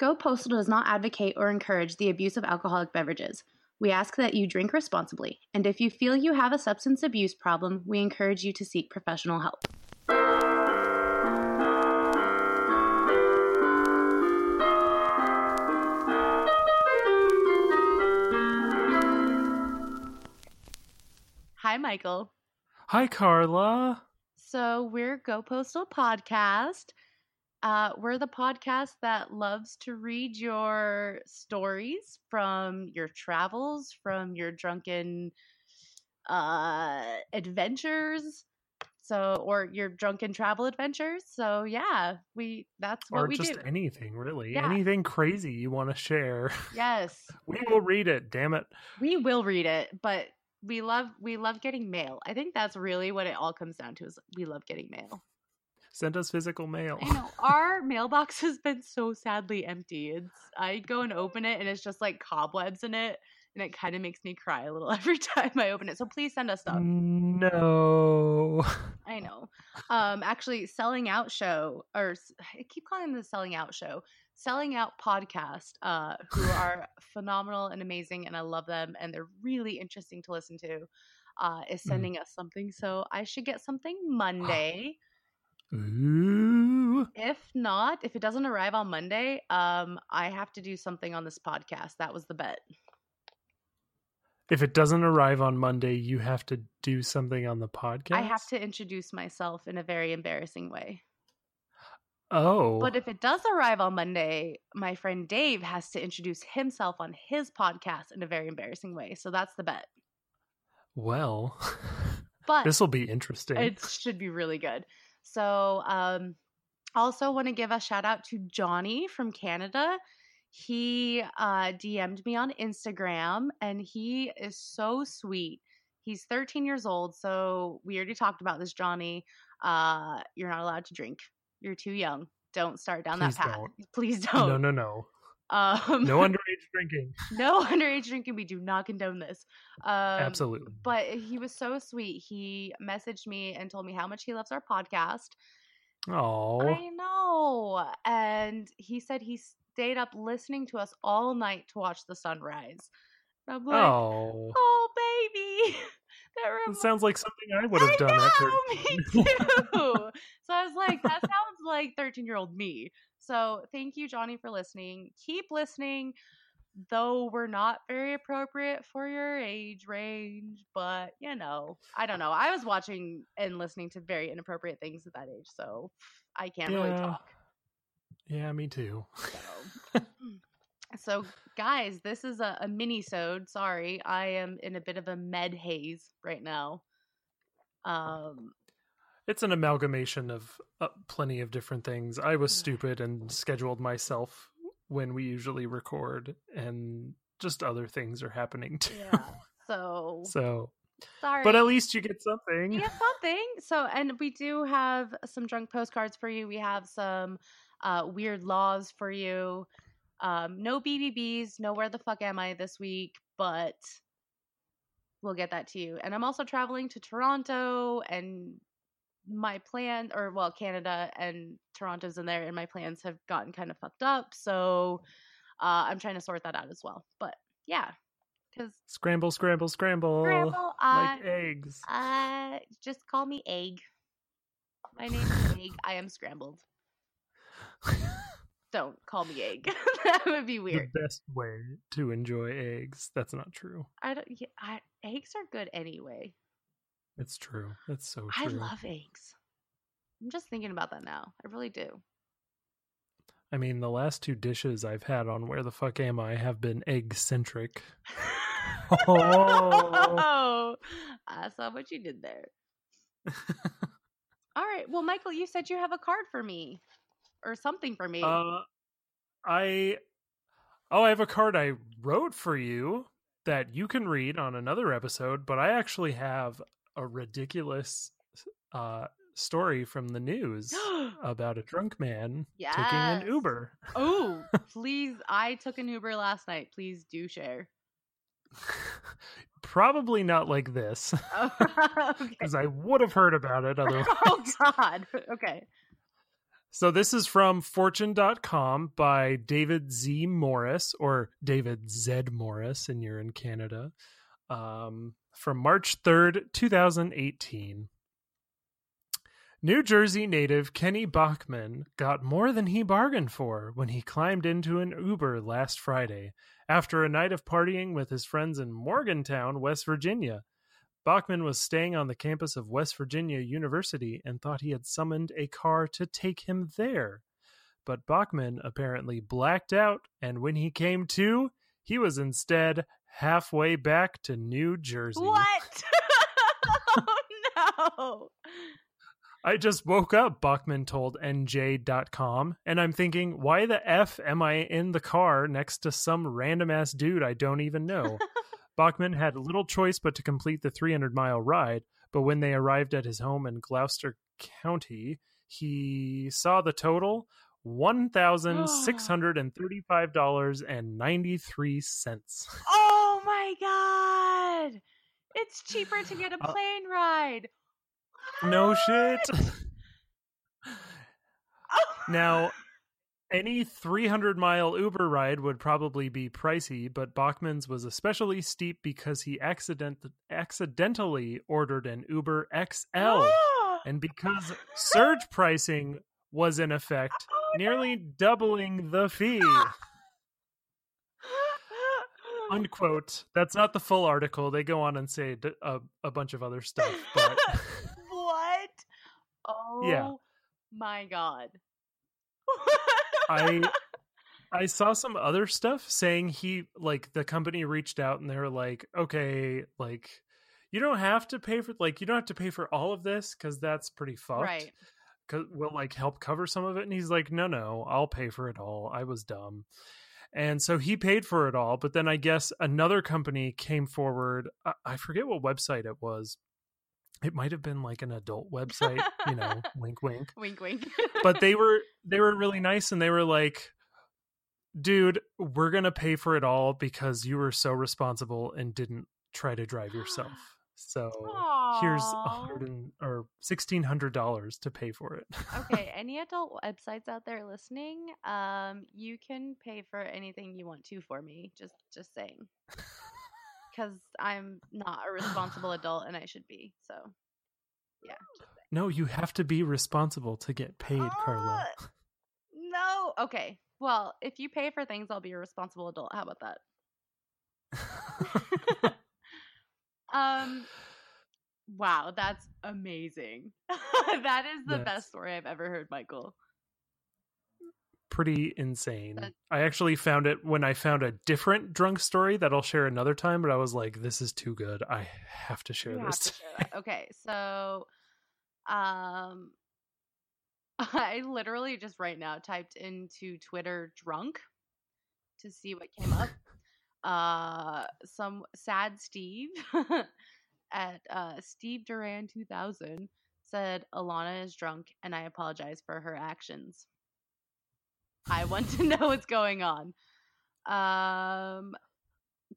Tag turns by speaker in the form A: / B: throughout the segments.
A: Go Postal does not advocate or encourage the abuse of alcoholic beverages. We ask that you drink responsibly, and if you feel you have a substance abuse problem, we encourage you to seek professional help. Hi, Michael.
B: Hi, Carla.
A: So, we're Go Postal Podcast. Uh, we're the podcast that loves to read your stories from your travels, from your drunken uh, adventures. So, or your drunken travel adventures. So, yeah, we that's what
B: or
A: we
B: just
A: do.
B: anything, really.
A: Yeah.
B: Anything crazy you want to share.
A: yes,
B: We will read it, damn it.
A: we will read it, but we love we love getting mail. I think that's really what it all comes down to is we love getting mail.
B: Send us physical mail.
A: I know our mailbox has been so sadly empty. It's I go and open it and it's just like cobwebs in it, and it kind of makes me cry a little every time I open it. So please send us stuff.
B: No.
A: I know. Um, actually, Selling Out Show, or I keep calling them the Selling Out Show, Selling Out Podcast, uh, who are phenomenal and amazing, and I love them, and they're really interesting to listen to. Uh, is
B: Mm.
A: sending us something, so I should get something Monday.
B: Ooh.
A: if not, if it doesn't arrive on Monday, um, I have to do something on this podcast. That was the bet.
B: If it doesn't arrive on Monday, you have to do something on the podcast.
A: I have to introduce myself in a very embarrassing way.
B: Oh.
A: But if it does arrive on Monday, my friend Dave has to introduce himself on his podcast in a very embarrassing way. So that's the bet.
B: well,
A: But
B: this will be interesting.
A: it should be really good. So, um, also want to give a shout out to Johnny from Canada. He uh, DM'd me on Instagram and he is so sweet. He's 13 years old. So, we already talked about this, Johnny. Uh, you're not allowed to drink, you're too young. Don't start down
B: Please
A: that path.
B: don't.
A: Please don't.
B: No, no, no.
A: Um,
B: No underage drinking.
A: no underage drinking. We do not condone this. Um,
B: Absolutely.
A: But he was so sweet. He messaged me and told me how much he loves our podcast.
B: Oh.
A: I know. And he said he stayed up listening to us all night to watch the sunrise. And I'm like, oh,
B: Oh.
A: baby. that reminds
B: sounds like something I would have
A: I
B: done
A: know,
B: 13.
A: me too. so I was like, that sounds like 13 year old me. So thank you, Johnny, for listening. Keep listening, though we're not very appropriate for your age range. But you know, I don't know. I was watching and listening to very inappropriate things at that age, so I can't really talk.
B: Yeah, me too.
A: So. So, guys, this is a, a mini-sode. Sorry, I am in a bit of a med haze right now. Um,
B: It's an amalgamation of uh, plenty of different things. I was stupid and scheduled myself when we usually record, and just other things are happening too.
A: yeah. So,
B: so,
A: sorry.
B: but at least you get something.
A: you get something. So, and we do have some drunk postcards for you. We have some uh, weird laws for you. Um, no BBBs, no where the fuck am I this week, but we'll get that to you. And I'm also traveling to Toronto, and my plan, or well, Canada and Toronto's in there, and my plans have gotten kind of fucked up. So uh, I'm trying to sort that out as well. But yeah, because
B: Scramble, scramble, scramble.
A: Scramble, uh,
B: like eggs.
A: uh, just call me Egg. My name is Egg. I am scrambled. Don't call me Egg. that would be weird the
B: best way to enjoy eggs. That's not true.
A: I don't. Yeah, I, eggs are good anyway.
B: It's true. That's so true.
A: I love eggs. I'm just thinking about that now. I really do.
B: I mean, the last two dishes I've had on Where the Fuck Am I have been egg centric. Oh.
A: I saw what you did there. All right. Well, Michael, you said you have a card for me or something for me.
B: uh, I oh, I have a card I wrote for you that you can read on another episode, but I actually have a ridiculous uh, story from the news about a drunk man taking an Uber.
A: oh, please. I took an Uber last night. Please do share.
B: Probably not like this,
A: Oh, okay.
B: because I would have heard about it otherwise.
A: oh God. Okay.
B: So this is from fortune.com by David Z. Morris or David Z. Morris, and you're in Canada. Um, from March 3rd, 2018. New Jersey native Kenny Bachman got more than he bargained for when he climbed into an Uber last Friday after a night of partying with his friends in Morgantown, West Virginia. Bachman was staying on the campus of West Virginia University and thought he had summoned a car to take him there. But Bachman apparently blacked out, and when he came to, he was instead halfway back to New Jersey.
A: What? oh no.
B: I just woke up, Bachman told NJ.com, and I'm thinking, why the F am I in the car next to some random ass dude I don't even know? Bachman had little choice but to complete the 300 mile ride, but when they arrived at his home in Gloucester County, he saw the total $1,635.93.
A: Oh my god! It's cheaper to get a
B: Uh,
A: plane ride.
B: No shit. Now, any 300 mile Uber ride would probably be pricey, but Bachman's was especially steep because he accident- accidentally ordered an Uber XL. and because surge pricing was in effect,
A: Oh, no.
B: nearly doubling the fee. Unquote. That's not the full article. They go on and say a bunch of other stuff, but
A: what? Oh
B: Yeah.
A: my god.
B: I I saw some other stuff saying he like the company reached out and they were like, okay, like you don't have to pay for like you don't have to pay for all of this because that's pretty fucked.
A: right.
B: Cause we'll like help cover some of it. And he's like, no, no, I'll pay for it all. I was dumb. And so he paid for it all. But then I guess another company came forward. I, I forget what website it was. It might have been like an adult website, you know, wink, wink
A: Wink wink.
B: but they were they were really nice and they were like dude we're gonna pay for it all because you were so responsible and didn't try to drive yourself so here's a hundred or sixteen hundred dollars to pay for it
A: okay, any adult websites out there listening, um, you can pay for anything you want to for me. Just just saying. Cuz I'm not a responsible adult and I should be. So, yeah.
B: no you have to be responsible to get paid carla
A: Ah, No. Okay. Well, if you pay for things, I'll be a responsible adult. How about that? Um wow, that's amazing. that is the
B: That's-
A: best story I've ever heard, Michael.
B: pretty insane
A: That-
B: i actually found it when i found a different drunk story that i'll share another time but i was like this is too good i have to share
A: You
B: this
A: to share. Okay, so um I literally just right now typed into Twitter drunk to see what came up. Uh some sad Steve at uh Steve Duran 2000 said Alana is drunk and I apologize for her actions. I want to know what's going on. Um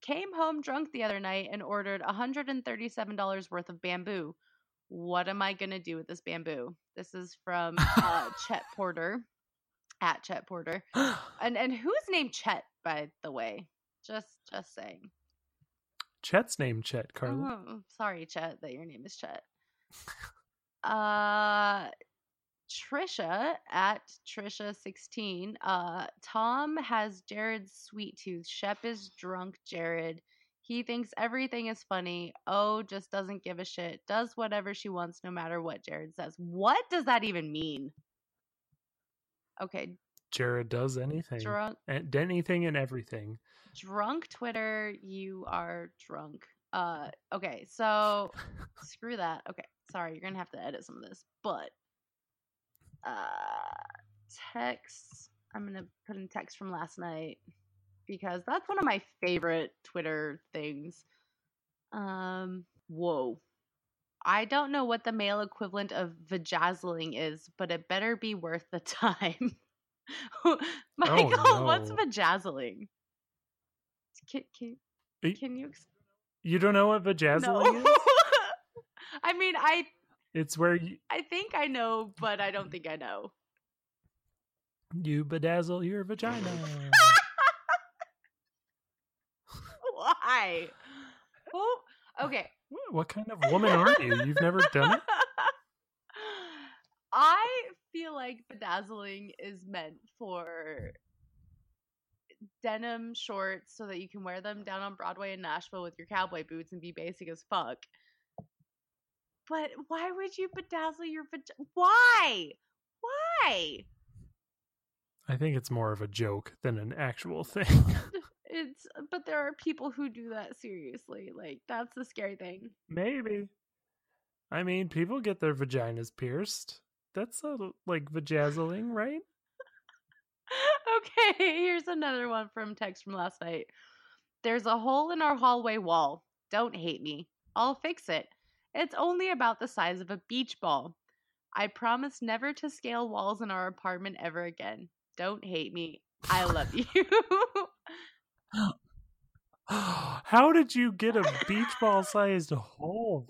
A: came home drunk the other night and ordered $137 worth of bamboo. What am I going to do with this bamboo? This is from uh, Chet Porter at Chet Porter. And and who's named Chet by the way? Just just saying.
B: chet's name chet carla
A: Oh, sorry Chet that your name is Chet. Uh Trisha at Trisha16. Uh Tom has Jared's sweet tooth. Shep is drunk Jared. He thinks everything is funny. Oh, just doesn't give a shit. Does whatever she wants no matter what Jared says. What does that even mean? Okay,
B: jared does anything
A: drunk
B: anything and everything.
A: Drunk Twitter, you are drunk. Uh okay, so screw that. Okay, sorry, you're gonna have to edit some of this. But uh text I'm gonna put in text from last night because that's one of my favorite Twitter things. Um whoa. I don't know what the male equivalent of vajazzling is, but it better be worth the time. Michael, what's
B: no.
A: vajazzling? Can, can,
B: Y-
A: can you
B: You don't know what vajazzling is?
A: I mean, I
B: It's where you,
A: I think I know, but I don't think I know.
B: You bedazzle your vagina.
A: Why? Oh, okay.
B: what kind of woman are you? You've never done it?
A: I feel like bedazzling is meant for denim shorts so that you can wear them down on Broadway in Nashville with your cowboy boots and be basic as fuck. But why would you bedazzle your vagina? Why? Why?
B: I think it's more of a joke than an actual thing.
A: It's but there are people who do that seriously. Like that's the scary thing.
B: Maybe. I mean, people get their vaginas pierced. That's a, like vajazzling, right?
A: Okay, here's another one from text from last night. There's a hole in our hallway wall. Don't hate me. I'll fix it. It's only about the size of a beach ball. I promise never to scale walls in our apartment ever again. Don't hate me. I love you.
B: How did you get a beach ball sized hole?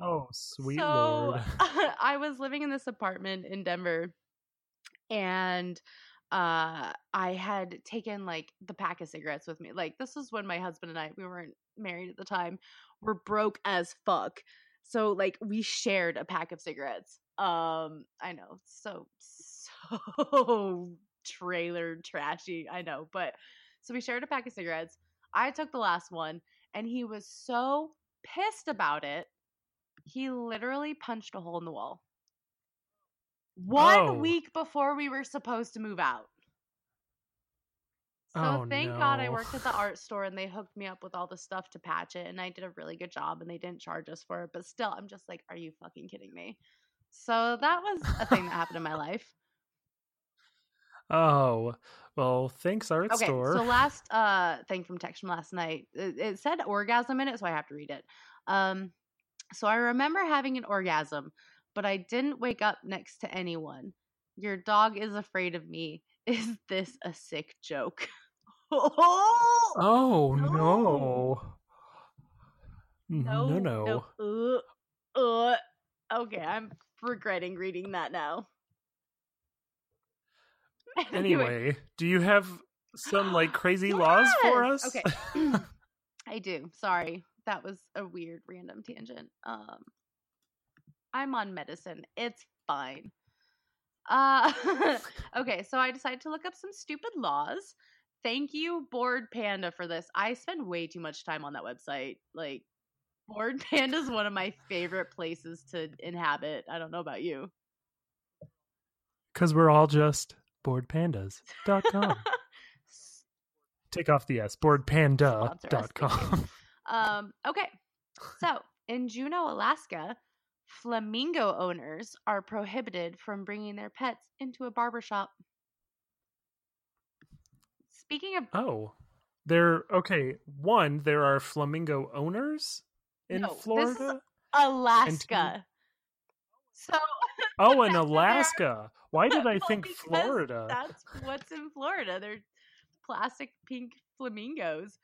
B: Oh, sweet
A: so,
B: lord.
A: I was living in this apartment in Denver and uh I had taken like the pack of cigarettes with me. Like this was when my husband and I we weren't married at the time. We're broke as fuck. So like we shared a pack of cigarettes. Um I know. So so trailer trashy. I know, but so we shared a pack of cigarettes. I took the last one and he was so pissed about it. He literally punched a hole in the wall. One
B: Oh.
A: week before we were supposed to move out. So
B: Oh,
A: thank God I worked at the art store and they hooked me up with all the stuff to patch it and I did a really good job and they didn't charge us for it. But still, I'm just like, are you fucking kidding me? So that was a thing that happened in my life.
B: Oh, well, thanks, art
A: Okay,
B: store.
A: so last uh thing from text from last night, it, it said orgasm in it, so I have to read it. Um, so I remember having an orgasm, but I didn't wake up next to anyone. Your dog is afraid of me. Is this a sick joke? oh
B: oh,
A: no.
B: no. No, no.
A: no. Uh, uh. Okay, I'm regretting reading that now.
B: Anyway, do you have some like crazy laws for us?
A: Okay. I do. Sorry. That was a weird random tangent. Um I'm on medicine. It's fine. Uh okay, so I decided to look up some stupid laws. Thank you Bored Panda for this. I spend way too much time on that website. Like Bored Panda is one of my favorite places to inhabit. I don't know about you.
B: Because we're all just boredpandas.com. Take off the S, boredpanda.com.
A: Um, okay. So, in Juneau, Alaska, flamingo owners are prohibited from bringing their pets into a barbershop. Speaking of
B: Oh, there. Okay, one, there are flamingo owners in
A: No,
B: Florida.
A: Alaska. So,
B: Oh, in Alaska. Why did I
A: well,
B: think Florida?
A: That's what's in Florida. They're plastic pink flamingos.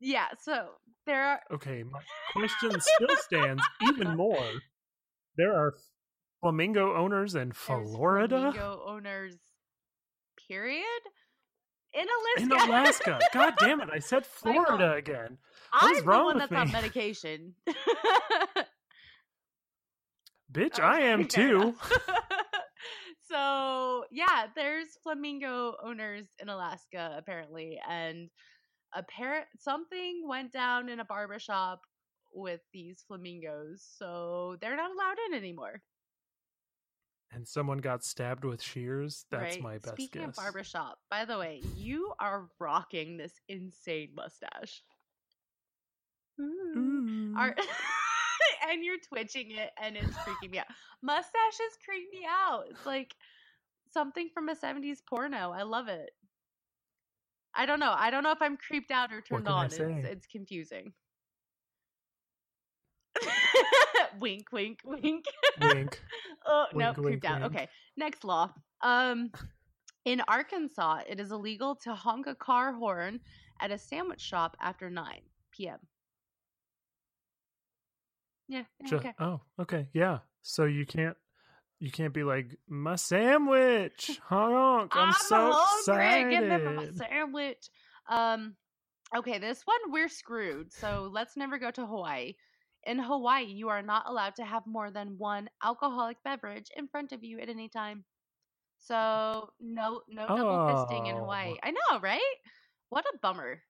A: Yeah, so there are
B: Okay, my question still stands even more. There are flamingo owners in
A: there's
B: Florida?
A: flamingo owners. Period. In Alaska.
B: In Alaska. God damn it, I said Florida again.
A: I'm
B: is
A: the
B: wrong
A: one
B: with
A: that's on medication.
B: Bitch, oh, I am too.
A: so yeah, there's flamingo owners in Alaska apparently, and apparent something went down in a barbershop with these flamingos, so they're not allowed in anymore.
B: And someone got stabbed with shears. That's
A: right?
B: my best
A: Speaking
B: guess.
A: of barbershop, by the way, you are rocking this insane mustache. Mm.
B: Ooh.
A: Ooh. And you're twitching it and it's freaking me out. Mustaches creep me out. It's like something from a 70s porno. I love it. I don't know. I don't know if I'm creeped out or turned on. It's it's confusing. wink, wink, wink.
B: Wink.
A: oh no,
B: Wink, wink,
A: creeped out. Okay, next law. Um, in Arkansas, it is illegal to honk a car horn at a sandwich shop after 9 p.m. Yeah. yeah, okay.
B: Oh, okay. Yeah. So you can't You can't be like my sandwich, honk! I'm,
A: I'm
B: so
A: hungry.
B: excited.
A: Give me my sandwich. Um, okay, this one we're screwed. So let's never go to Hawaii. In Hawaii, you are not allowed to have more than one alcoholic beverage in front of you at any time. So no, no double fisting in Hawaii.
B: Oh.
A: I know, right? What a bummer.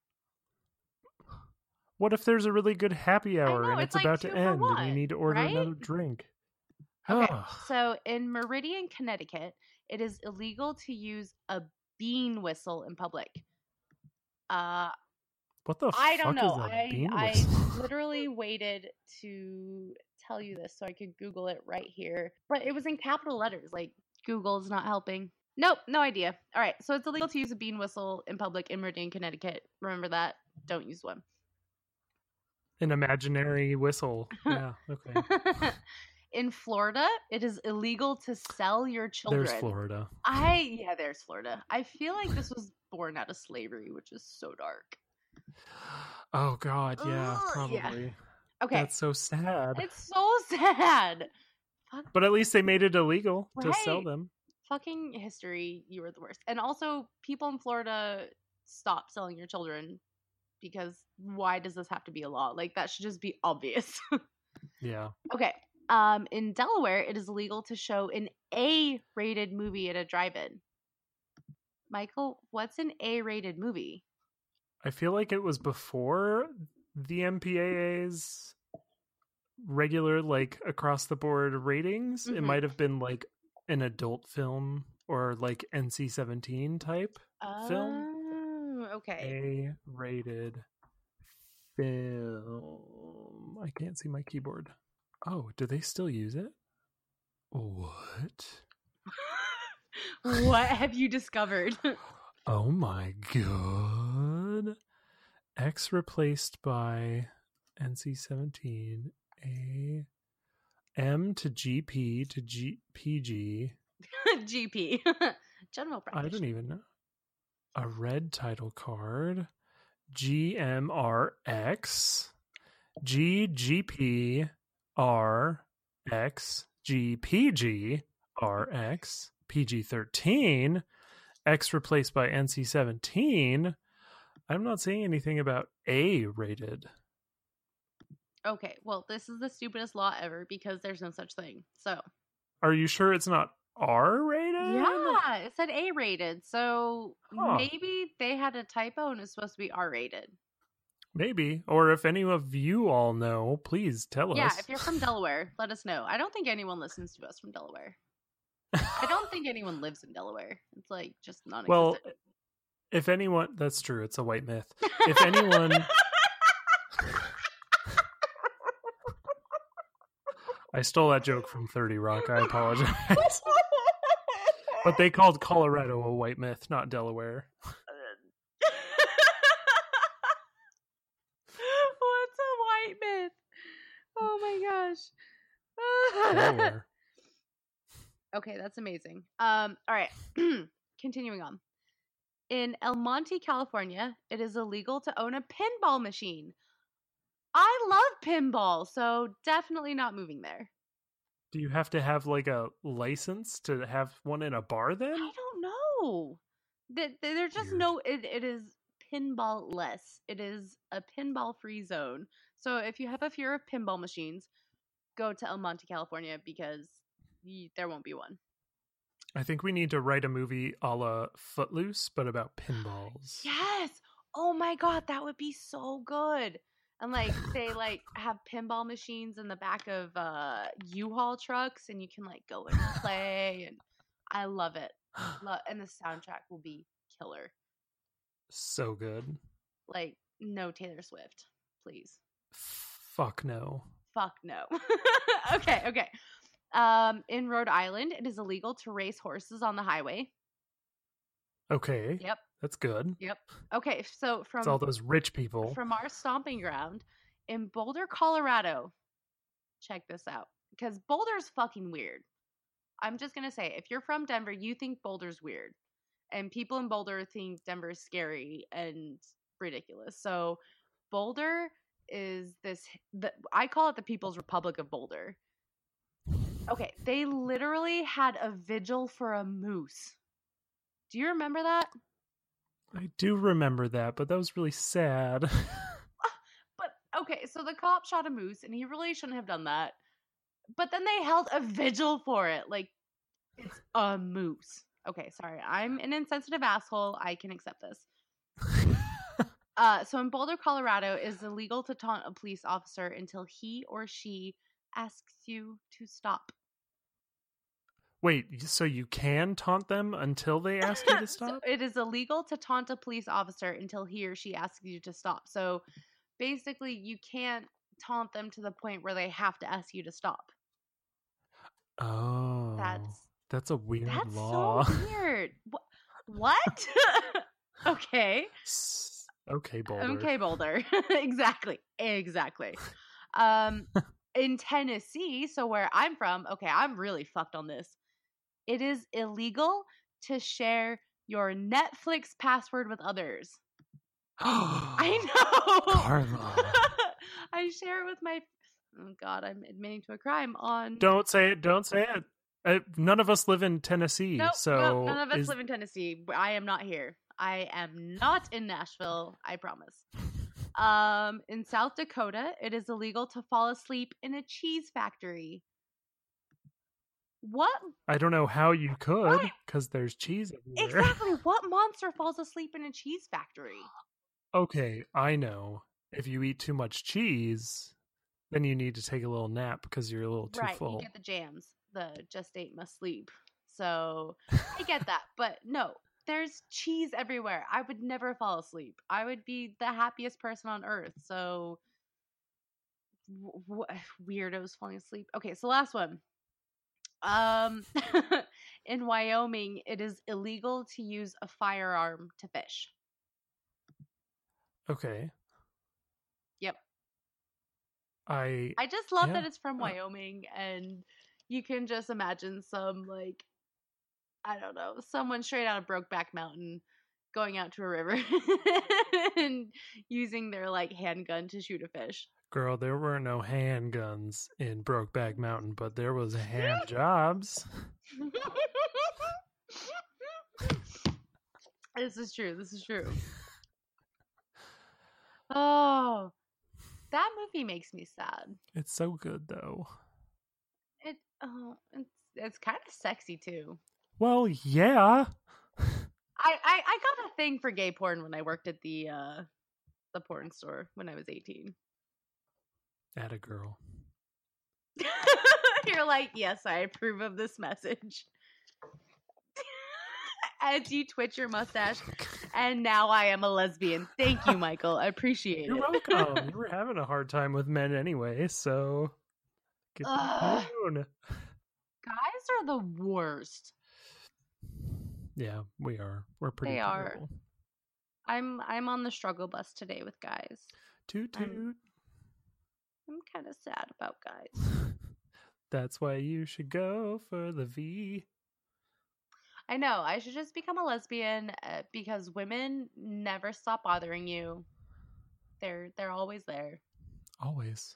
B: What if there's a really good happy hour
A: know,
B: and
A: it's
B: it's,
A: like
B: about to end and you need to order another drink?
A: Okay, so in Meriden, Connecticut, it is illegal to use a bean whistle in public. Uh,
B: what the
A: I don't know. I I literally waited to tell you this so I could Google it right here, but it was in capital letters. Like Google's not helping. Nope, no idea. All right, so it's illegal to use a bean whistle in public in Meriden, Connecticut. Remember that. Don't use one.
B: An imaginary whistle. Yeah, okay.
A: in Florida, it is illegal to sell your children.
B: There's Florida.
A: I yeah, there's Florida. I feel like this was born out of slavery, which is so dark.
B: Oh god, yeah,
A: Ugh, yeah.
B: probably.
A: Okay,
B: That's so sad.
A: it's so sad. Fuck,
B: But at least they made it illegal to sell them.
A: fucking history. You were the worst. And also, people in Florida stop selling your children because why does this have to be a law? Like that should just be obvious.
B: Yeah.
A: okay. Um, in Delaware, it is illegal to show an A-rated movie at a drive-in. Michael, what's an A-rated movie?
B: I feel like it was before the MPAA's regular like across the board ratings. It
A: Mhm.
B: might have been like an adult film or like NC-17 type Film?
A: Oh, okay.
B: A rated film. I can't see my keyboard. Oh, do they still use it? What?
A: what have you discovered?
B: Oh my god. X replaced by NC 17. A M to GP to GPG.
A: GP. General
B: I don't even know. A red title card. GMRX. GGP RX. GPG RX. PG 13. X replaced by NC 17. I'm not seeing anything about A rated.
A: Okay, well, this is the stupidest law ever because there's no such thing. So,
B: Are you sure it's not R rated?
A: yeah, it said A rated. So
B: Huh.
A: maybe they had a typo and it's supposed to be R rated.
B: Maybe. Or if any of you all know, please tell
A: Yeah,
B: us.
A: Yeah, if you're from Delaware, let us know. I don't think anyone listens to us from Delaware. I don't think anyone lives in Delaware. It's like just non
B: well, if anyone, that's true. It's a white myth. if anyone- I stole that joke from 30 Rock. I apologize. but they called Colorado a white myth, not Delaware.
A: What's a white myth? Oh my Okay, that's amazing. Um, all right. Continuing on. In El Monte, California, it is illegal to own a pinball machine. I love pinball, so definitely not moving there.
B: Do you have to have like a license to have one in a bar then?
A: I don't know. Th- th- There's just
B: Weird.
A: no. It, it is pinball less. It is a pinball free zone. So if you have a fear of pinball machines, go to El Monte, California, because y- there won't be one.
B: I think we need to write a movie a la Footloose, but about pinballs.
A: Yes. Oh my god, that would be so good. And like they like have pinball machines in the back of uh U-Haul trucks and you can like go and play and I love it. Lo- and the soundtrack will be killer.
B: so good.
A: Like no Taylor Swift, please.
B: Fuck no.
A: Fuck no. okay, okay. Um in Rhode Island, it is illegal to race horses on the highway.
B: Okay.
A: Yep.
B: That's good. Yep.
A: Okay, so from
B: It's all those rich people.
A: from our stomping ground in Boulder, Colorado. Check this out because Boulder's fucking weird. I'm just gonna say, if you're from Denver, you think Boulder's weird, and people in Boulder think Denver's scary and ridiculous. So Boulder is this. The, I call it the People's Republic of Boulder. Okay, they literally had a vigil for a moose. Do you remember that?
B: I do remember that, but that was really sad.
A: But okay, so the cop shot a moose and he really shouldn't have done that. But then they held a vigil for it. Like it's a moose. Okay, sorry. I'm an insensitive asshole. I can accept this. Uh, so in Boulder, Colorado, it is illegal to taunt a police officer until he or she asks you to stop.
B: Wait, so you can taunt them until they ask you to
A: So
B: stop?
A: it is illegal to taunt a police officer until he or she asks you to stop. So basically, you can't taunt them to the point where they have to ask you to stop.
B: oh,
A: That's
B: that's a weird
A: that's
B: law.
A: so weird. Wh- What? okay.
B: Okay, Boulder.
A: Okay, Boulder. exactly. Exactly. Um in Tennessee, so where I'm from, okay, I'm really fucked on this. It is illegal to share your Netflix password with others. I know.
B: Carla.
A: I share it with my Oh god, I'm admitting to a crime on
B: Don't say it. Don't say it. Uh, none of us live in Tennessee,
A: Nope,
B: so
A: nope, none of us
B: is-
A: live in Tennessee. I am not here. I am not in Nashville. I promise. Um, in South Dakota, it is illegal to fall asleep in a cheese factory. What
B: I don't know how you could because there's cheese everywhere.
A: exactly? what monster falls asleep in a cheese factory?
B: okay, I know. If you eat too much cheese, then you need to take a little nap because you're a little too
A: right,
B: full.
A: you get the jams. The just ate must sleep. So I get that, but no, there's cheese everywhere. I would never fall asleep. I would be the happiest person on earth. So w- weirdos falling asleep. Okay, so last one. Um, in Wyoming, it is illegal to use a firearm to fish.
B: Okay.
A: Yep.
B: I
A: I just love that it's from
B: Uh.
A: Wyoming and you can just imagine some like I don't know, someone straight out of Brokeback Mountain going out to a river and using their like handgun to shoot a fish.
B: girl, there were no handguns in Brokeback Mountain, but there was hand jobs.
A: this is true. This is true. Oh, that movie makes me sad.
B: It's so good though.
A: It oh, it's it's kind of sexy too.
B: Well, yeah.
A: I, I I got a thing for gay porn when I worked at the uh the porn store when I was 18.
B: At a girl.
A: You're like, yes, I approve of this message. As you twitch your mustache, and now I am a lesbian. Thank you, Michael. I appreciate it.
B: You're welcome. you were having a hard time with men anyway, so get
A: Guys are the worst.
B: Yeah, we are. We're pretty.
A: They are. I'm I'm on the struggle bus today with guys.
B: Toot
A: I'm-
B: toot.
A: I'm kind of sad about guys.
B: That's why you should go for the V.
A: I know. I should just become a lesbian uh, because women never stop bothering you. They're they're always there.
B: Always.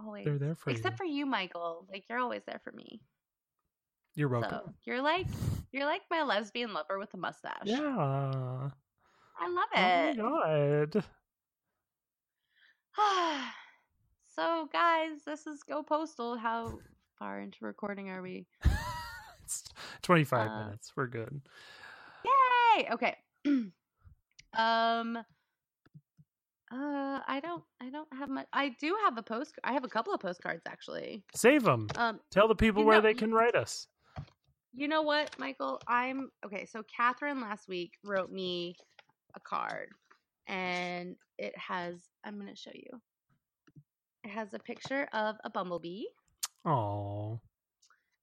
A: Always.
B: They're there for
A: Except
B: you.
A: for you, Michael. Like you're always there for me.
B: You're welcome.
A: So you're like you're like my lesbian lover with a mustache.
B: Yeah.
A: I love it.
B: Oh my god.
A: so guys, this is Go Postal. How far into recording are we?
B: it's 25
A: Uh,
B: minutes. We're good.
A: Yay! Okay. um uh I don't I don't have much I do have a post I have a couple of postcards actually.
B: Save them.
A: Um
B: Tell the people where
A: know-
B: they can write us.
A: You know what, Michael? I'm okay, so Catherine last week wrote me a card and it has I'm gonna show you. It has a picture of a bumblebee
B: Oh.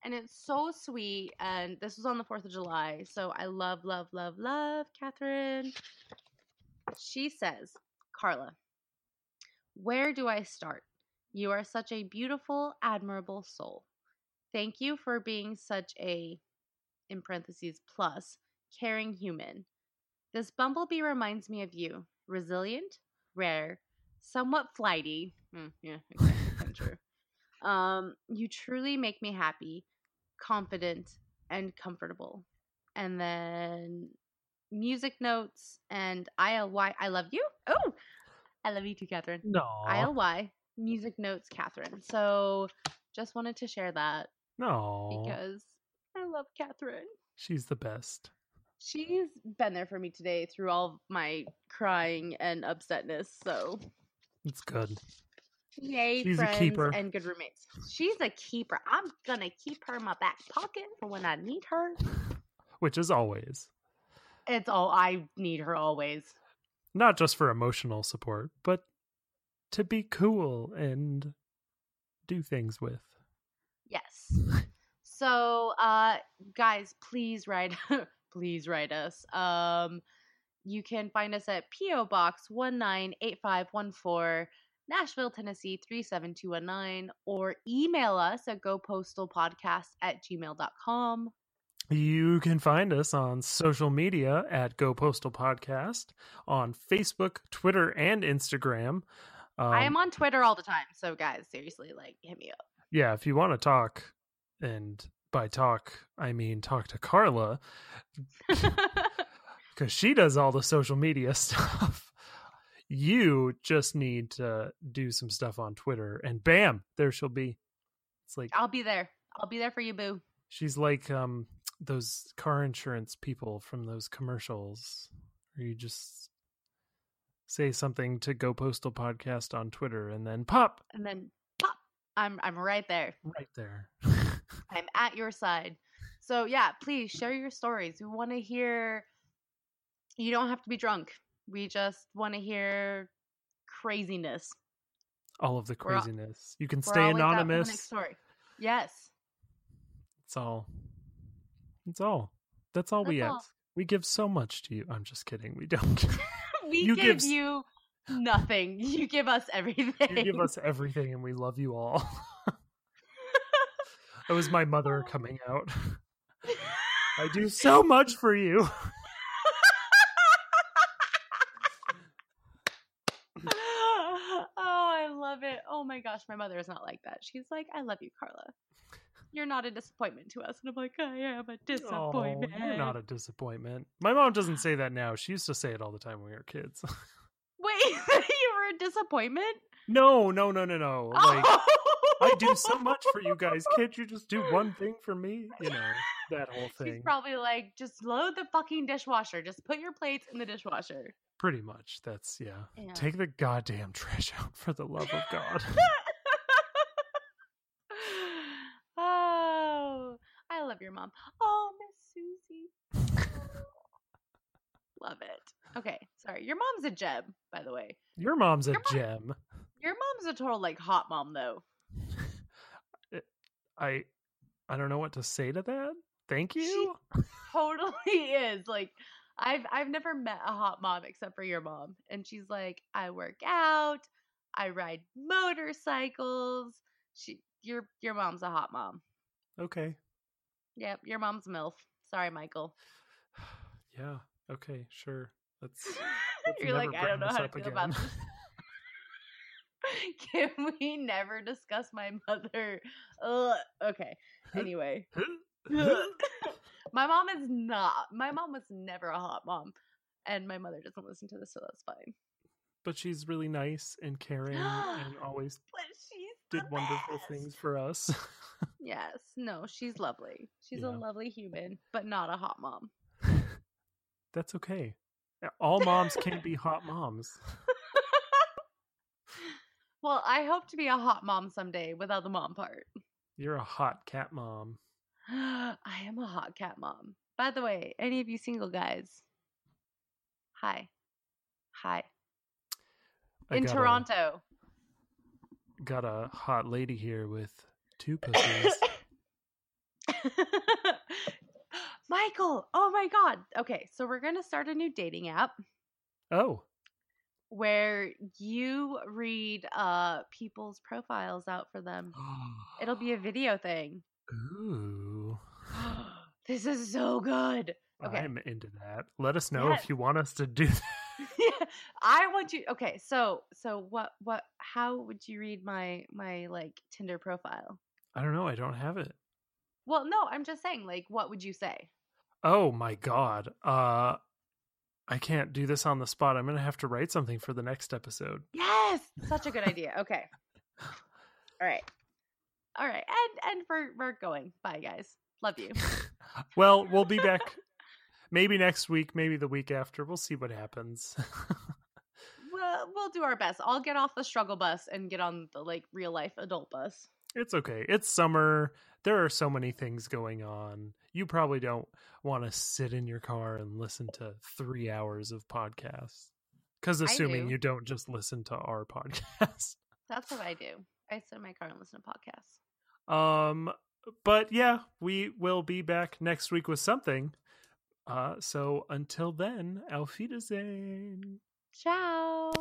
A: and it's so sweet. And this was on the Fourth of July, so I love, love, love, love Catherine. She says, Carla, where do I start? You are such a beautiful, admirable soul. Thank you for being such a, in parentheses, plus, caring human. This bumblebee reminds me of you resilient, rare, somewhat flighty. Hmm, yeah, of true. Um, you truly make me happy, confident, and comfortable. And then music notes and ILY. I love you. Oh, I love you too, Catherine.
B: No.
A: ILY music notes, Catherine. So just wanted to share that
B: No.
A: because I love Catherine.
B: She's the best.
A: She's been there for me today through all my crying and upsetness. So
B: It's good.
A: yay,
B: She's a keeper.
A: and good roommates. She's a keeper. I'm gonna keep her in my back pocket for when I need her.
B: Which is always.
A: It's all I need her always.
B: Not just for emotional support, but to be cool and do things with.
A: Yes. So, uh, guys, please write, please write us. Um, you can find us at PO Box one nine eight five one four, Nashville, Tennessee three seven two one nine, or email us at gopostalpodcast at gmail.com.
B: You can find us on social media at Go Postal Podcast on Facebook, Twitter, and Instagram. Um,
A: I am on Twitter all the time, so guys, seriously, like, hit me
B: yeah, if you want to talk, and by talk, I mean talk to Carla, because she does all the social media stuff. You just need to do some stuff on Twitter, and bam, there she'll be. It's like
A: I'll be there. I'll be there for you, boo.
B: she's like um those car insurance people from those commercials where you just say something to Go Postal Podcast on Twitter, and then pop
A: And then I'm I'm right there.
B: right there.
A: I'm at your side. So yeah, please share your stories. We want to hear. You don't have to be drunk. We just want to hear craziness.
B: all of the craziness. You can stay anonymous.
A: panic Story. Yes.
B: It's all. It's all. That's all we
A: That's
B: ask. We give so much to you. I'm just kidding. We don't.
A: we
B: You
A: give
B: give
A: you nothing. You give us everything.
B: you give us everything, and we love you all. that was my mother coming out. I do so much for you.
A: oh, I love it. Oh my gosh, my mother is not like that. She's like, I love you, Carla. You're not a disappointment to us. And I'm like, I am a
B: Oh,
A: disappointment.
B: you're not a disappointment. My mom doesn't say that now. She used to say it all the time when we were kids.
A: Wait, you were a disappointment?
B: no, no, no, no, no. Like. I do so much for you guys. Can't you just do one thing for me? You know that whole
A: She's
B: thing.
A: probably like, just load the fucking dishwasher. Just put your plates in the dishwasher.
B: Pretty much. That's yeah.
A: Yeah.
B: Take the goddamn trash out for the love of God.
A: oh, I love your mom. Oh, Miss Susie. love it. Okay, sorry. Your mom's a gem, by the way.
B: Your mom's a
A: mom-
B: gem.
A: Your mom's a total like hot mom, though.
B: Eh, I I don't know what to say to that. Thank you.
A: Totally is. Like, I've I've never met a hot mom except for your mom, and she's like, I work out, I ride motorcycles. She, your your mom's a hot mom.
B: Okay.
A: Yep, your mom's milf. Sorry, Michael.
B: Yeah. Okay. Sure. That's Let's
A: You're like, I don't know how to feel about this. Can we never discuss my mother? Ugh. Okay. Anyway, my mom is not. My mom was never a hot mom, and my mother doesn't listen to this, so that's fine.
B: but she's really nice and caring and always did wonderful
A: best.
B: things for us.
A: Yes. No, she's lovely. She's
B: Yeah.
A: a lovely human, but not a hot mom.
B: That's okay. Uh, all moms can't be hot moms.
A: Well, I hope to be a hot mom someday without the mom part.
B: You're a hot cat mom.
A: I am a hot cat mom. By the way, any of you single guys, hi. Hi.
B: I
A: In
B: got a-
A: Toronto.
B: got a hot lady here with two pussies.
A: Michael, oh my God. Okay, so we're going to start a new dating app
B: oh,
A: where you read uh people's profiles out for them. It'll be a video thing.
B: Ooh,
A: this is so good. Okay.
B: I'm into that. Let us know
A: Yes.
B: if you want us to do that.
A: I want you. Okay, so so what what? How would you read my my like Tinder profile?
B: I don't know. I don't have it.
A: Well, no, I'm just saying. Like, what would you say?
B: Oh my god. Uh I can't do this on the spot. I'm going to have to write something for the next episode.
A: Yes, such a good idea. Okay. All right. All right. And and we're we're going. Bye guys. Love you.
B: well, we'll be back maybe next week, maybe the week after. We'll see what happens.
A: we'll we'll do our best. I'll get off the struggle bus and get on the like real life adult bus.
B: It's okay. It's summer. There are so many things going on. You probably don't want to sit in your car and listen to three hours of podcasts. Because assuming
A: do.
B: you don't just listen to our podcast.
A: That's what I do. I sit in my car and listen to podcasts.
B: Um, but yeah, we will be back next week with something. Uh, so until then, Auf Wiedersehen.
A: Ciao.